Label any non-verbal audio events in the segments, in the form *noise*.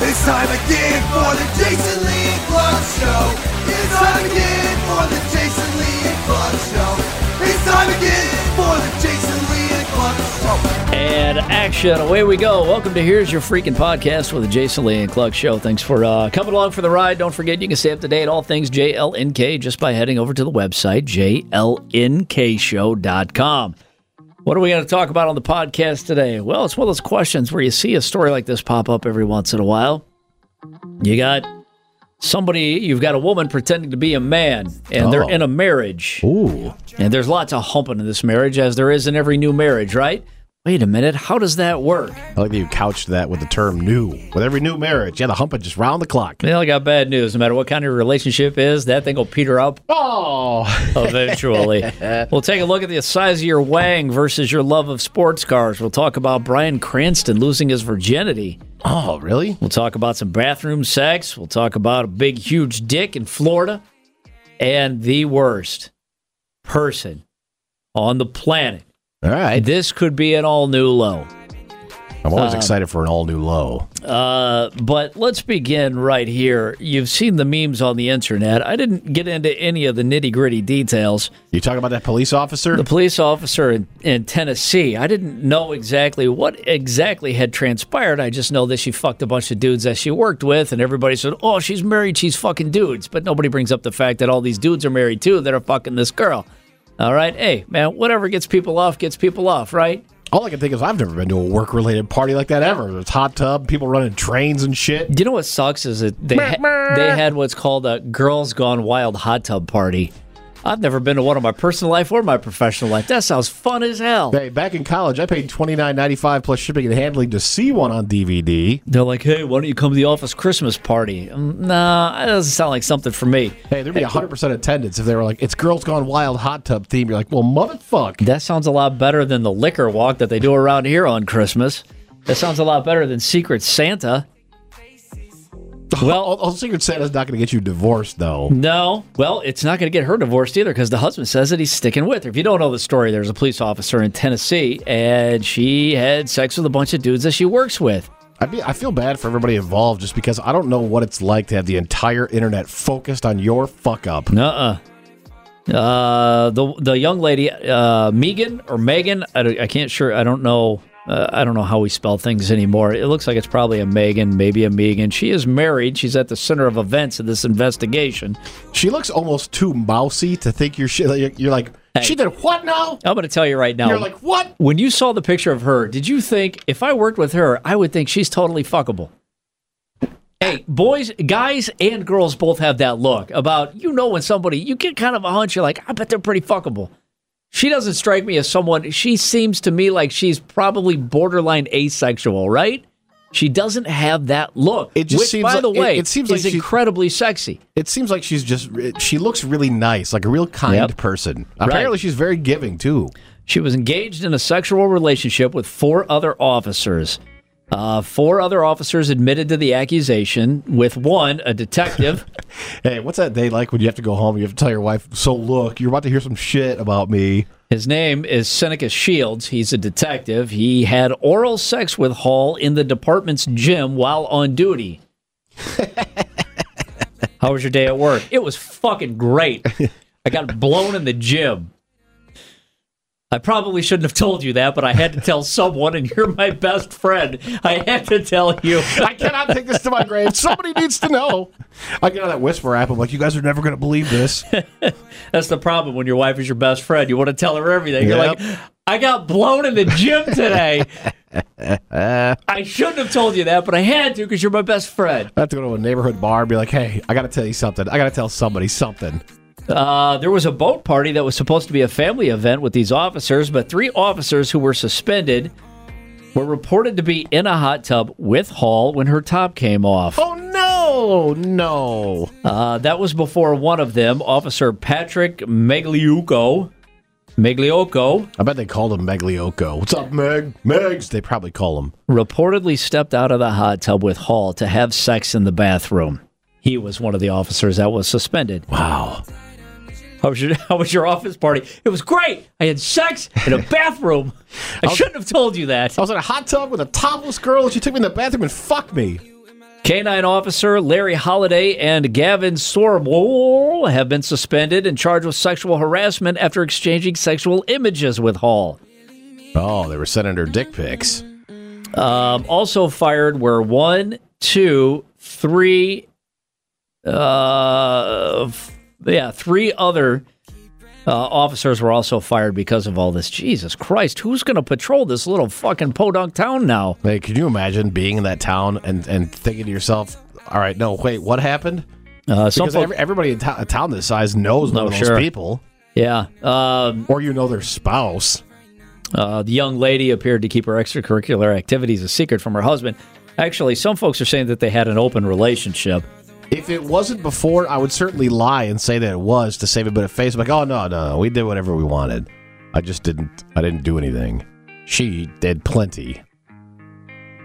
It's time again for the Jason Lee and Clark Show. It's time again for the Jason Lee and Clark Show. It's time again for the Jason Lee and Clark Show. And action, away we go. Welcome to Here's Your Freaking Podcast with the Jason Lee and Show. Thanks for uh, coming along for the ride. Don't forget you can stay up to date all things JLNK just by heading over to the website, jlnkshow.com. What are we going to talk about on the podcast today? Well, it's one of those questions where you see a story like this pop up every once in a while. You got somebody, you've got a woman pretending to be a man, and they're Oh. in a marriage. Ooh. And there's lots of humping in this marriage, as there is in every new marriage, right? Wait a minute, how does that work? I like that you couched that with the term new. With every new marriage, yeah, the humping just round the clock. Well, I got bad news. No matter what kind of relationship is, that thing will peter up. Oh, *laughs* eventually. we'll take a look at the size of your wang versus your love of sports cars. We'll talk about Bryan Cranston losing his virginity. oh, really? We'll talk about some bathroom sex. We'll talk about a big, huge dick in Florida. And the worst person on the planet. All right. This could be an all new low. I'm always excited for an all new low. Uh, but let's begin right here. You've seen the memes on the internet. I didn't get into any of the nitty gritty details. You talking about that police officer? The police officer in, in Tennessee, I didn't know exactly what exactly had transpired. I just know that she fucked a bunch of dudes that she worked with, and everybody said, oh, she's married, she's fucking dudes. But nobody brings up the fact that all these dudes are married too that are fucking this girl. All right? Hey, man, whatever gets people off, gets people off, right? All I can think of is I've never been to a work related party like that ever. It's hot tub, people running trains and shit. Do you know what sucks is that they ha- they had what's called a girls gone wild hot tub party. I've never been to one in my personal life or my professional life. That sounds fun as hell. Hey, back in college, I paid twenty nine ninety five plus shipping and handling to see one on DVD. They're like, "Hey, why don't you come to the office Christmas party?" Um, nah, that doesn't sound like something for me. Hey, there'd be hundred percent attendance if they were like, "It's Girls Gone Wild hot tub theme." You're like, "Well, motherfuck." That sounds a lot better than the liquor walk that they do around here on Christmas. That sounds a lot better than Secret Santa. Well, all, Secret Santa's not going to get you divorced, though. No. Well, it's not going to get her divorced either because the husband says that he's sticking with her. If you don't know the story, there's a police officer in Tennessee and she had sex with a bunch of dudes that she works with. I, be, I feel bad for everybody involved just because I don't know what it's like to have the entire internet focused on your fuck up. Nuh-uh. Uh, the the young lady, uh, Megan or Megan, I, I can't sure. I don't know. Uh, I don't know how we spell things anymore. It looks like it's probably a Megan, maybe a Megan. She is married. She's at the center of events of this investigation. She looks almost too mousy to think you're you're like, she did what now? I'm going to tell you right now. You're like, what? when you saw the picture of her, did you think if I worked with her, I would think she's totally fuckable? Hey, boys, guys, and girls both have that look about you know when somebody you get kind of a hunch, you're like, I bet they're pretty fuckable. She doesn't strike me as someone. She seems to me like she's probably borderline asexual, right? She doesn't have that look. It just which, seems by like- the way, it seems is like she- incredibly sexy. It seems like she's just, she looks really nice, like a real kind Yep. person. Apparently, she's very giving, too. She was engaged in a sexual relationship with four other officers. Uh, four other officers admitted to the accusation, with one, a detective. *laughs* Hey, what's that day like when you have to go home? You have to tell your wife, so look, you're about to hear some shit about me. His name is Seneca Shields. He's a detective. He had oral sex with Hall in the department's gym while on duty. *laughs* How was your day at work? It was fucking great. *laughs* I got blown in the gym. I probably shouldn't have told you that, but I had to tell someone, and you're my best friend. I had to tell you. I cannot take this to my grave. Somebody needs to know. I get on that Whisper app. I'm like, you guys are never going to believe this. *laughs* That's the problem when your wife is your best friend. You want to tell her everything. You're like, I got blown in the gym today. *laughs* I shouldn't have told you that, but I had to because you're my best friend. I have to go to a neighborhood bar and be like, hey, I got to tell you something. I got to tell somebody something. Uh, there was a boat party that was supposed to be a family event with these officers, but three officers who were suspended were reported to be in a hot tub with Hall when her top came off. Oh, no, no. Uh, that was before one of them, Officer Patrick Megliuco. Meglioco I bet they called him Meglioko. What's up, Meg? Megs. They probably call him. reportedly stepped out of the hot tub with Hall to have sex in the bathroom. He was one of the officers that was suspended. Wow. How was your *laughs* How was your office party? It was great. I had sex in a bathroom. *laughs* I shouldn't have told you that. I was in a hot tub with a topless girl and she took me in the bathroom and fucked me. K9 officer Larry Holladay and Gavin Sorbo have been suspended and charged with sexual harassment after exchanging sexual images with Hall. Oh, they were sending her dick pics. Um, also fired were one, two, three, uh, f- yeah, three other uh, officers were also fired because of all this. Jesus Christ, who's going to patrol this little fucking podunk town now? Hey, can you imagine being in that town and, and thinking to yourself, all right, no, wait, what happened? Uh, Because folk- every, everybody in to- a town this size knows one Oh, of those sure. people, yeah, um, or you know their spouse. Uh, the young lady appeared to keep her extracurricular activities a secret from her husband. Actually, some folks are saying that they had an open relationship. If it wasn't before, I would certainly lie and say that it was to save a bit of face. Like, oh no, no, we did whatever we wanted. I just didn't. I didn't do anything. She did plenty.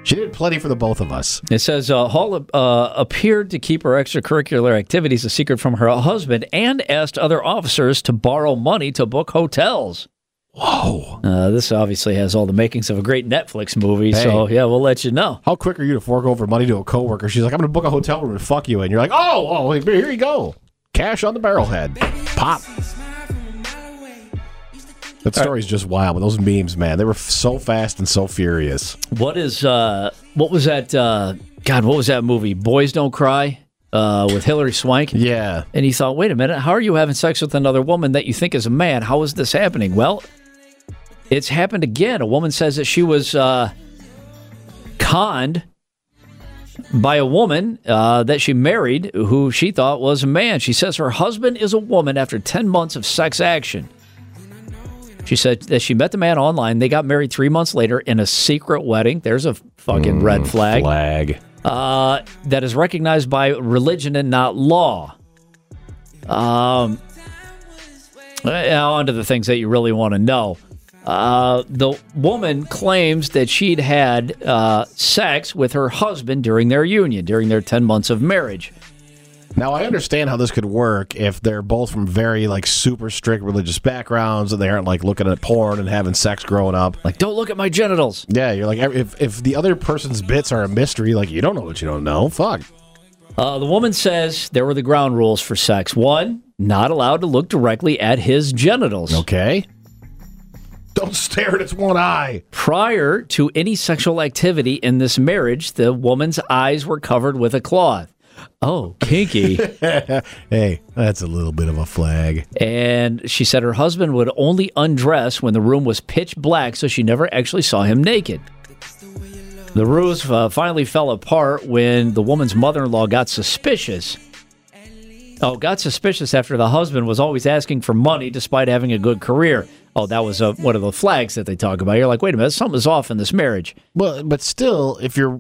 She did plenty for the both of us. It says uh, Hall uh, appeared to keep her extracurricular activities a secret from her husband and asked other officers to borrow money to book hotels. Whoa! Uh, this obviously has all the makings of a great Netflix movie, so yeah, we'll let you know. How quick are you to fork over money to a coworker? She's like, I'm going to book a hotel room and fuck you, and you're like, oh, oh, here you go, cash on the barrelhead, pop. That story's just wild. But those memes, man, they were f- so fast and so furious. What is uh, what was that? Uh, God, what was that movie? Boys Don't Cry uh, with Hilary Swank. Yeah, And he thought, wait a minute, how are you having sex with another woman that you think is a man? How is this happening? Well, it's happened again. A woman says that she was uh, conned by a woman uh, that she married who she thought was a man. She says her husband is a woman after 10 months of sex action. She said that she met the man online. They got married three months later in a secret wedding. There's a fucking red flag flag. uh, that is recognized by religion and not law. Um, now on to the things that you really want to know. Uh, the woman claims that she'd had uh, sex with her husband during their union, during their 10 months of marriage. Now I understand how this could work if they're both from very like super strict religious backgrounds and they aren't like looking at porn and having sex growing up. Like, don't look at my genitals. Yeah, you're like if if the other person's bits are a mystery, like you don't know what you don't know. Fuck. Uh, the woman says there were the ground rules for sex. One, not allowed to look directly at his genitals. Okay. Don't stare at its one eye. Prior to any sexual activity in this marriage, the woman's eyes were covered with a cloth. Oh, kinky. *laughs* Hey, that's a little bit of a flag. and she said her husband would only undress when the room was pitch black, so she never actually saw him naked. The ruse uh, finally fell apart when the woman's mother in law got suspicious. Oh, got suspicious after the husband was always asking for money despite having a good career. Oh, that was uh, one of the flags that they talk about. You're like, wait a minute, something's off in this marriage. Well, but still, if you're,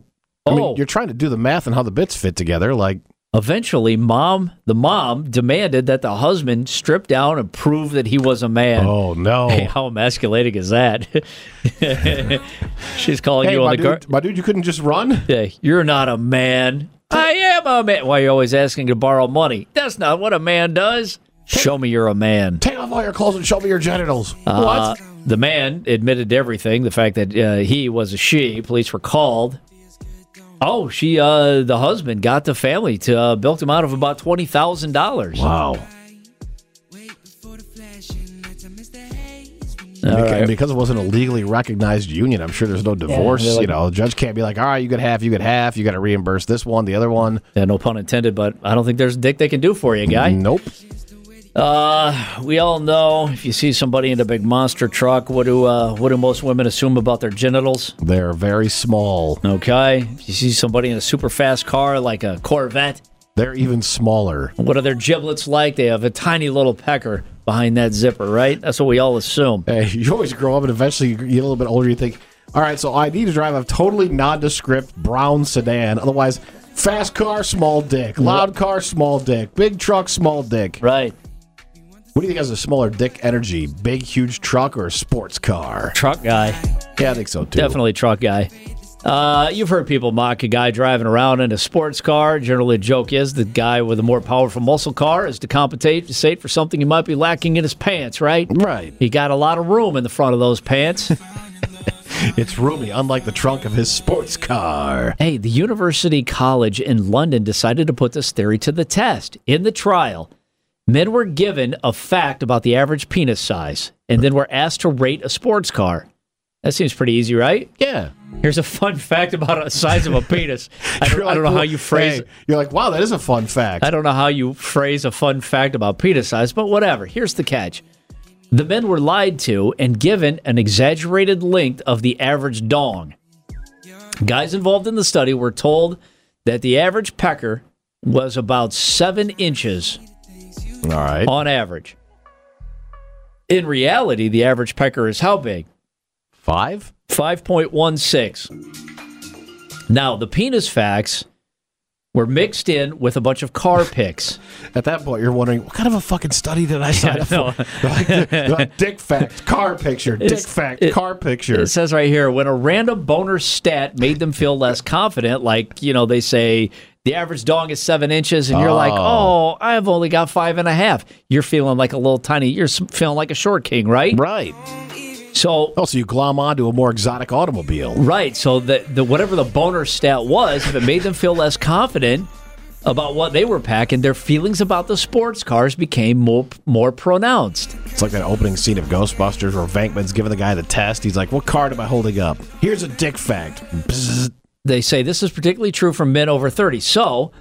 I Oh. mean, you're trying to do the math and how the bits fit together. Like, Eventually, mom, the mom, demanded that the husband strip down and prove that he was a man. oh no, *laughs* Hey, how emasculating is that? *laughs* She's calling Hey, you on the dude, my dude, you couldn't just run. Hey, you're not a man. I am a man. Why are you always asking to borrow money? That's not what a man does. Show me you're a man. Take off all your clothes and show me your genitals. Uh, what? the man admitted to everything. The fact that uh, he was a she. Police were called. Oh, she, uh, the husband got the family to uh, bilked him out of about twenty thousand dollars. Wow. All right. Because it wasn't a legally recognized union, I'm sure there's no divorce. they're like- you know, the judge can't be like, all right, you get half, you get half, you got to reimburse this one, the other one. Yeah, no pun intended, but I don't think there's a dick they can do for you, guy. Nope. Uh, we all know if you see somebody in a big monster truck, what do uh, what do most women assume about their genitals? They're very small. Okay, if you see somebody in a super fast car like a Corvette, They're even smaller. what are their giblets like? They have a tiny little pecker behind that zipper, right? That's what we all assume. Hey, you always grow up and eventually you get a little bit older. You think, all right, so I need to drive a totally nondescript brown sedan. Otherwise, fast car, small dick. Loud car, small dick. Big truck, small dick. Right, What do you think has a smaller dick energy? Big, huge truck or a sports car? truck guy, Yeah, I think so too. definitely truck guy. Uh, you've heard people mock a guy driving around in a sports car. Generally, the joke is the guy with a more powerful muscle car is to compensate say, for something he might be lacking in his pants, right? Right. He got a lot of room in the front of those pants. *laughs* It's roomy, unlike the trunk of his sports car. Hey, the University College in London decided to put this theory to the test. In the trial, men were given a fact about the average penis size and then were asked to rate a sports car. That seems pretty easy, right? Yeah. Here's a fun fact about the size of a penis. *laughs* I don't, I don't know how you phrase hey, You're like, wow, that is a fun fact. I don't know how you phrase a fun fact about penis size, but whatever. Here's the catch. The men were lied to and given an exaggerated length of the average dong. Guys involved in the study were told that the average pecker was about seven inches All right. on average. In reality, the average pecker is how big? Five? 5.16. Now, the penis facts were mixed in with a bunch of car *laughs* pics. At that point, you're wondering, what kind of a fucking study did I *laughs* sign up know. for? *laughs* Like, like, dick fact, car picture, dick It's- fact, it- car picture. It says right here when a random boner stat made them feel less confident, like, you know, they say the average dong is seven inches, and you're like, oh. oh, I've only got five and a half. You're feeling like a little tiny, you're feeling like a short king, right? Right. So, Also, you glom onto a more exotic automobile. right. So, the, the whatever the boner stat was, if it made them feel less confident about what they were packing, their feelings about the sports cars became more, more pronounced. It's like that opening scene of Ghostbusters where Venkman's giving the guy the test. He's like, what card am I holding up? Here's a dick fact. Bzzz. They say this is particularly true for men over 30. So,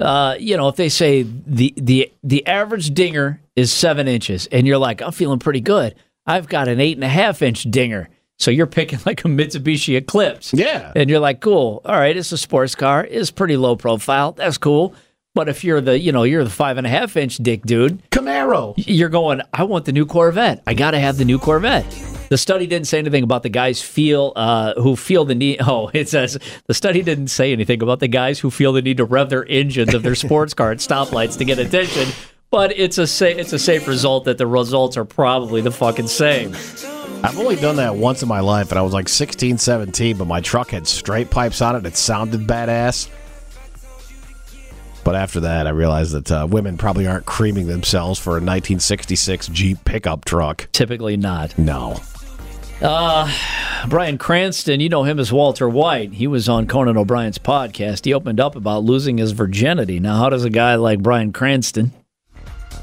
uh, you know, if they say the the the average dinger is seven inches, and you're like, I'm feeling pretty good. I've got an eight and a half inch dinger. So you're picking *laughs* like a Mitsubishi Eclipse. Yeah. And you're like, cool. All right, it's a sports car. It's pretty low profile. That's cool. But if you're the, you know, you're the five and a half inch dick dude, Camaro. you're going, I want the new Corvette. I got to have the new Corvette. The study didn't say anything about the guys feel uh, who feel the need. *laughs* Oh, it says the study didn't say anything about the guys who feel the need to rev their engines of their sports car at stoplights to get attention. But it's a sa- it's a safe result that the results are probably the fucking same. I've only done that once in my life, and I was like 16, 17, but my truck had straight pipes on it. And it sounded badass. But after that, I realized that uh, women probably aren't creaming themselves for a 1966 Jeep pickup truck. Typically not. No. Bryan Cranston, you know him as Walter White. He was on Conan O'Brien's podcast. He opened up about losing his virginity. Now, how does a guy like Bryan Cranston?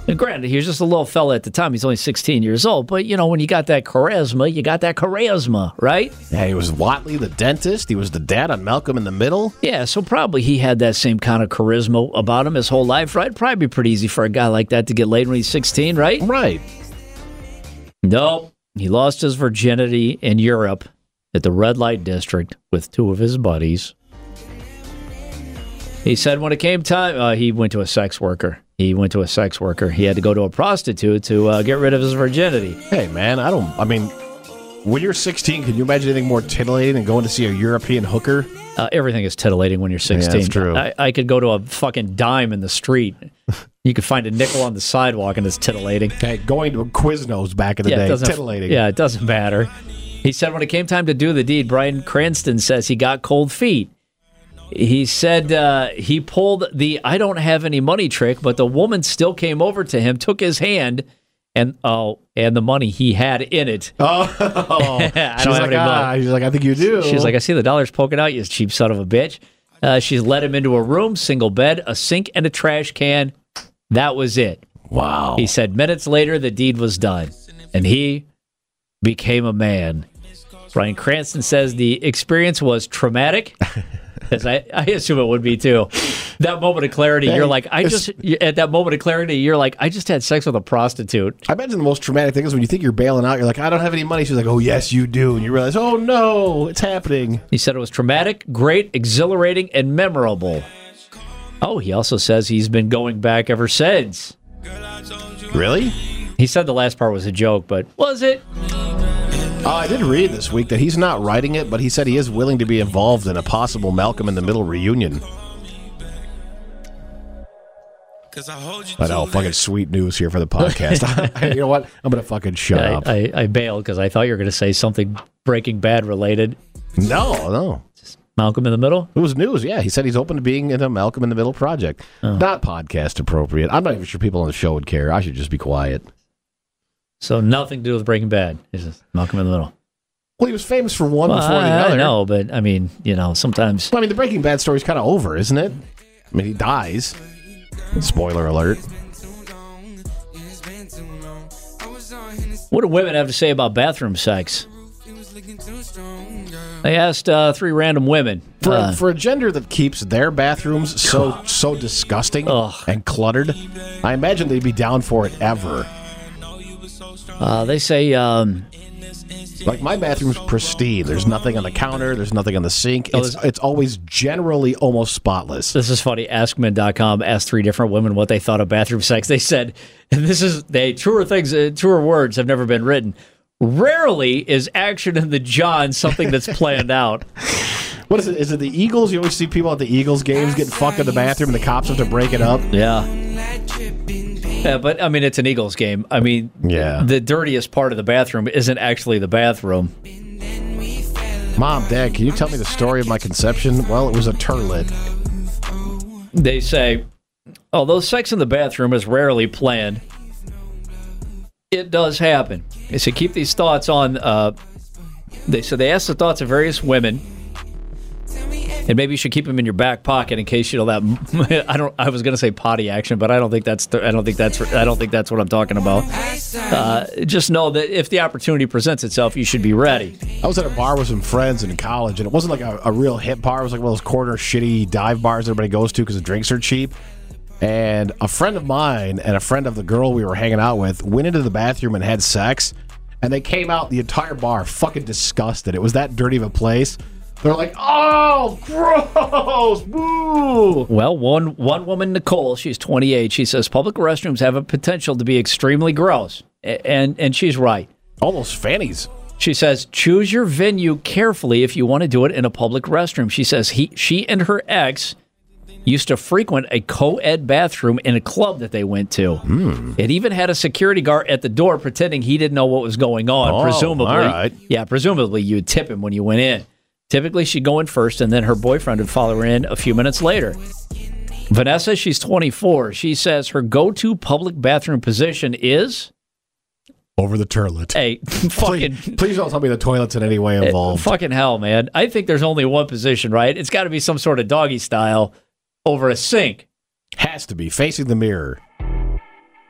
And granted, he was just a little fella at the time. He's only 16 years old. But, you know, when you got that charisma, you got that charisma, right? Yeah, he was Whatley the dentist. He was the dad on Malcolm in the Middle. Yeah, so probably he had that same kind of charisma about him his whole life, right? Probably be pretty easy for a guy like that to get laid when he's 16, right? Right. Nope. He lost his virginity in Europe at the red light district with two of his buddies. He said when it came time, uh, he went to a sex worker. He went to a sex worker. He had to go to a prostitute to uh, get rid of his virginity. Hey, man, I don't. I mean, when you're 16, can you imagine anything more titillating than going to see a European hooker? Uh, everything is titillating when you're 16. that's true. I, I could go to a fucking dime in the street. *laughs* You could find a nickel on the sidewalk and it's titillating. Hey, going to a Quiznos back in the it day, titillating. Yeah, it doesn't matter. He said when it came time to do the deed, Bryan Cranston says he got cold feet. He said uh, he pulled the I don't have any money trick, but the woman still came over to him, took his hand, and oh, and the money he had in it. *laughs* Oh, *laughs* I she's don't have like, any ah, money. she's like, I think you do. She's like, I see the dollars poking out, you cheap son of a bitch. Uh, she's led him into a room, single bed, a sink, and a trash can. That was it. wow. He said minutes later the deed was done, and he became a man. Bryan Cranston says the experience was traumatic, *laughs* as I, I assume it would be too. That moment of clarity, Hey, you're like, I just at that moment of clarity, you're like, I just had sex with a prostitute. I imagine the most traumatic thing is when you think you're bailing out, you're like, I don't have any money. She's like, Oh, yes, you do. And you realize, Oh, no, it's happening. He said it was traumatic, great, exhilarating, and memorable. Oh, he also says he's been going back ever since. Really? He said the last part was a joke, but was it? Uh, I did read this week that he's not writing it, but he said he is willing to be involved in a possible Malcolm in the Middle reunion. I know, fucking sweet news here for the podcast. *laughs* *laughs* you know what? I'm going to fucking shut I, up. I, I bailed because I thought you were going to say something Breaking Bad related. no, no. Malcolm in the Middle. It was news. Yeah, he said he's open to being in a Malcolm in the Middle project. Oh. Not podcast appropriate. I'm not even sure people on the show would care. I should just be quiet. So nothing to do with Breaking Bad. It's just Malcolm in the Middle. Well, he was famous for one before the other. I know, but I mean, you know, sometimes Well, I mean, the Breaking Bad story's kind of over, isn't it? I mean, he dies. Spoiler alert. What do women have to say about bathroom sex? They asked uh, three random women. For, Uh, for a gender that keeps their bathrooms so so disgusting Ugh. and cluttered, I imagine they'd be down for it ever. Uh, they say, um, Like my bathroom's pristine. There's nothing on the counter. There's nothing on the sink. Oh, It's it's always generally almost spotless. this is funny. Askmen.com asked three different women what they thought of bathroom sex. They said, *laughs* and this is, they truer things, uh, truer words have never been written. Rarely is action in the John something that's planned out. *laughs* What is it? Is it the Eagles? You always see people at the Eagles games getting fucked in the bathroom, and the cops have to break it up. Yeah. Yeah, but I mean, it's an Eagles game. I mean, Yeah. the dirtiest part of the bathroom isn't actually the bathroom. Mom, Dad, can you tell me the story of my conception? Well, it was a turlet. They say, although sex in the bathroom is rarely planned, it does happen. They say, keep these thoughts on. Uh, they said they asked the thoughts of various women, and maybe you should keep them in your back pocket in case you know that. *laughs* I don't. I was going to say potty action, but I don't think that's. I don't think that's. I don't think that's what I'm talking about. Uh, just know that if the opportunity presents itself, you should be ready. I was at a bar with some friends in college, and it wasn't like a, a real hip bar. It was like one of those corner shitty dive bars everybody goes to because the drinks are cheap. And a friend of mine and a friend of the girl we were hanging out with went into the bathroom and had sex, and they came out the entire bar fucking disgusted. It was that dirty of a place. They're like, "Oh, gross! Boo!" Well, one one woman, Nicole, she's 28. She says public restrooms have a potential to be extremely gross, A- and and she's right. Almost fannies. She says choose your venue carefully if you want to do it in a public restroom. She says he she and her ex used to frequent a co-ed bathroom in a club that they went to. Hmm. It even had a security guard at the door pretending he didn't know what was going on. Oh, presumably, right. yeah, presumably you'd tip him when you went in. Typically, she'd go in first, and then her boyfriend would follow her in a few minutes later. Vanessa, she's 24. She says her go-to public bathroom position is Over the toilet. Hey, *laughs* fucking Please, please don't tell me the toilet's in any way eh, involved. Fucking hell, man. I think there's only one position, right? It's got to be some sort of doggy style over a sink. Has to be facing the mirror.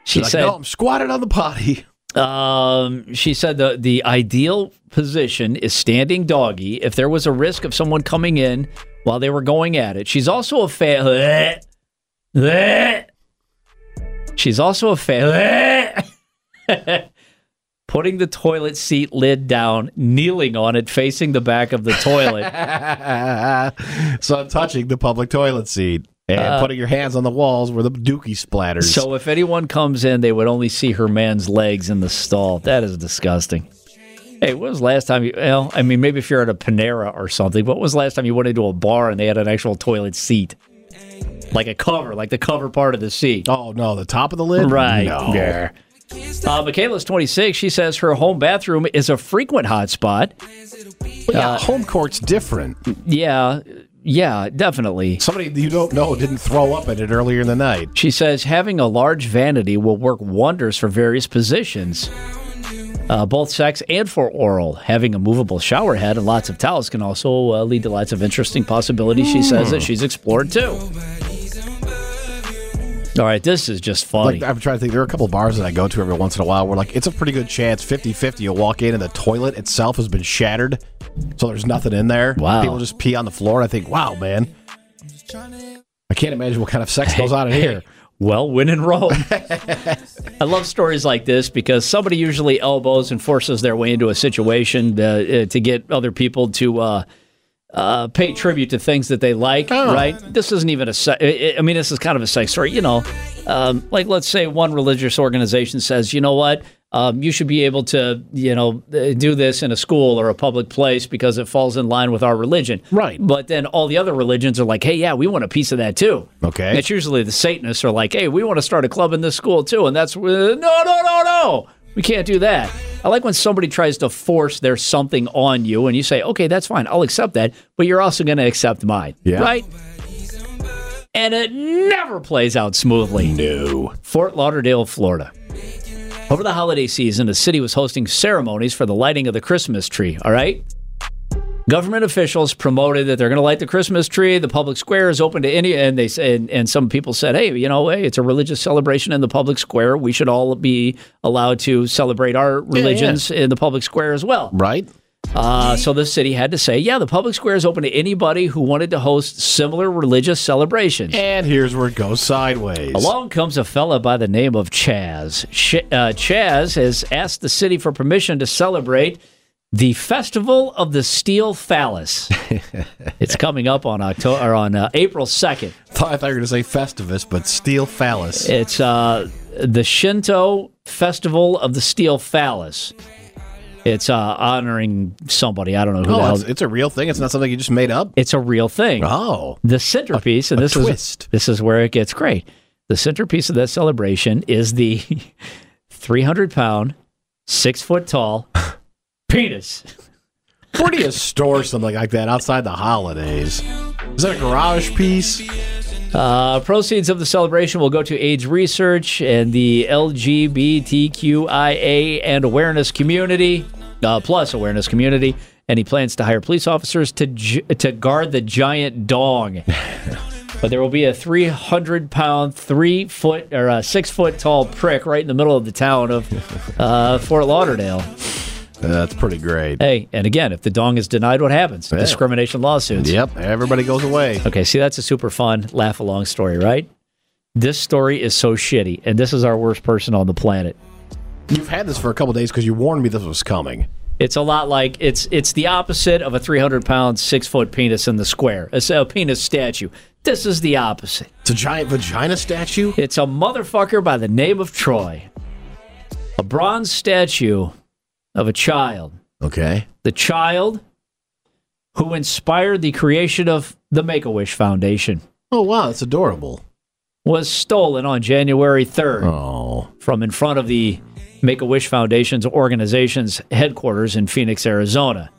She said no, I'm squatted on the potty. Um, she said the the ideal position is standing doggy if there was a risk of someone coming in while they were going at it. She's also a fan *laughs* She's also a fan *laughs* putting the toilet seat lid down, kneeling on it facing the back of the toilet. *laughs* so I'm touching the public toilet seat and putting your hands on the walls where the dookie splatters. So if anyone comes in, they would only see her man's legs in the stall. That is disgusting. Hey, when was the last time you? Well, I mean, maybe if you're at a Panera or something. But when was the last time you went into a bar and they had an actual toilet seat, like a cover, like the cover part of the seat? oh no, the top of the lid, Right. No. Yeah. Uh, Michaela's 26. She says her home bathroom is a frequent hotspot. But yeah, home court's different. Yeah, yeah, definitely. Somebody you don't know didn't throw up at it earlier in the night. She says having a large vanity will work wonders for various positions, uh, both sex and for oral. Having a movable shower head and lots of towels can also uh, lead to lots of interesting possibilities. She says that she's explored too. All right, this is just funny. Like I'm trying to think. There are a couple bars that I go to every once in a while where like it's a pretty good chance 50-50 you'll walk in and the toilet itself has been shattered, so there's nothing in there. Wow. People just pee on the floor. And I think, wow, man. I can't imagine what kind of sex goes on in here. Well, win in Rome. *laughs* I love stories like this because somebody usually elbows and forces their way into a situation to, uh, to get other people to uh, uh, pay tribute to things that they like, Oh. right? This isn't even a se- I I mean, this is kind of a sex story. You know, um, like let's say one religious organization says, you know what? Um, you should be able to, you know, do this in a school or a public place because it falls in line with our religion. Right. But then all the other religions are like, hey, yeah, we want a piece of that too. Okay. And it's usually the Satanists are like, hey, we want to start a club in this school too. And that's, uh, no, no, no, no. We can't do that. I like when somebody tries to force their something on you and you say, okay, that's fine. I'll accept that. But you're also going to accept mine. Yeah. Right? And it never plays out smoothly. No. Fort Lauderdale, Florida. Over the holiday season, the city was hosting ceremonies for the lighting of the Christmas tree. All right. Government officials promoted that they're going to light the Christmas tree. The public square is open to any, and they and, and some people said, "Hey, you know, hey, it's a religious celebration in the public square. We should all be allowed to celebrate our religions in the public square as well." Right? Uh, so the city had to say, "Yeah, the public square is open to anybody who wanted to host similar religious celebrations." And here's where it goes sideways. Along comes a fella by the name of Chaz. Ch- uh, Chaz has asked the city for permission to celebrate the Festival of the Steel Phallus. *laughs* it's coming up on October or on uh, April second. I thought you were going to say Festivus, but steel phallus. It's uh, the Shinto Festival of the Steel Phallus. It's uh, honoring somebody. I don't know who oh, it's, it's a real thing. It's not something you just made up. It's a real thing. Oh, The centerpiece, and a this twist. is this is where it gets great. The centerpiece of that celebration is the *laughs* 300 pound, six foot tall *laughs* penis. where do you store something like that outside the holidays? Is that a garage piece? Uh, proceeds of the celebration will go to AIDS research and the LGBTQIA and awareness community, uh, plus awareness community. And he plans to hire police officers to gi- to guard the giant dong. *laughs* but there will be a 300 pound, three foot or a six foot tall prick right in the middle of the town of uh, Fort Lauderdale. That's pretty great. Hey, and again, if the dong is denied, what happens? Discrimination lawsuits. Yep, everybody goes away. Okay, see, that's a super fun laugh along story, right? This story is so shitty, and this is our worst person on the planet. You've had this for a couple days because you warned me this was coming. It's a lot like it's it's the opposite of a 300 pound, six foot penis in the square. It's a penis statue. This is the opposite. It's a giant vagina statue. It's a motherfucker by the name of Troy, a bronze statue of a child. Okay. The child who inspired the creation of the Make a Wish Foundation Oh wow, that's adorable. was stolen on January 3rd. Oh, from in front of the Make a Wish Foundation's organization's headquarters in Phoenix, Arizona.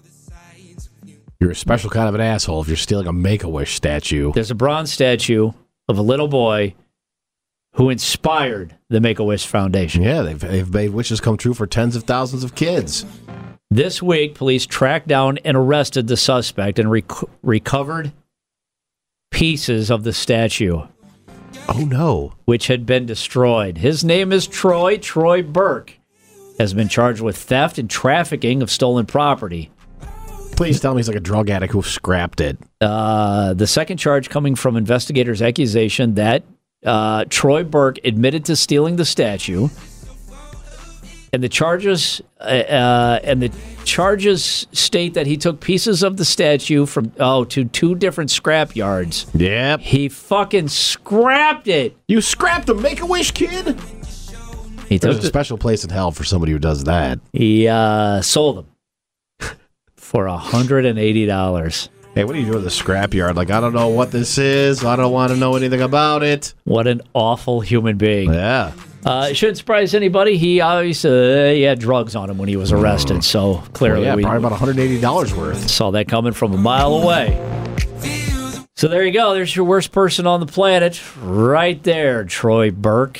you're a special kind of an asshole if you're stealing a Make a Wish statue. There's a bronze statue of a little boy who inspired the Make a Wish Foundation. Yeah, they've they've made wishes come true for tens of thousands of kids. This week, police tracked down and arrested the suspect and rec- recovered pieces of the statue, Oh no. which had been destroyed. His name is Troy. Troy Burke has been charged with theft and trafficking of stolen property. Please tell me he's like a drug addict who scrapped it. Uh, the second charge coming from investigators' accusation that uh, Troy Burke admitted to stealing the statue, and the charges uh, uh, and the charges state that he took pieces of the statue from oh to two different scrap yards. Yep. He fucking scrapped it. You scrapped a Make a Wish kid? He took There's a special place in hell for somebody who does that. he uh, sold them *laughs* for hundred and eighty dollars. Hey, what do you do with the scrapyard? Like, I don't know what this is. I don't want to know anything about it. What an awful human being. Yeah. Uh, it shouldn't surprise anybody. He always uh, he had drugs on him when he was arrested, so Well, clearly yeah, we probably about $180 worth. saw that coming from a mile away. So there you go. There's your worst person on the planet, right there, Troy Burke.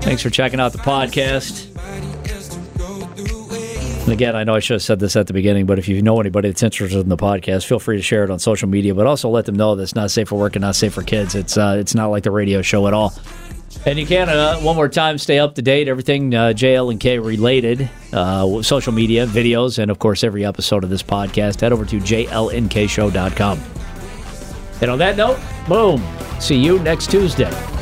Thanks for checking out the podcast. And again, I know I should have said this at the beginning, but if you know anybody that's interested in the podcast, feel free to share it on social media. But also let them know that it's not safe for work and not safe for kids. It's uh, it's not like the radio show at all. And you can, uh, one more time, stay up to date, everything uh, K related, uh, social media, videos, and of course, every episode of this podcast. Head over to jlnkshow.com. And on that note, boom. See you next Tuesday.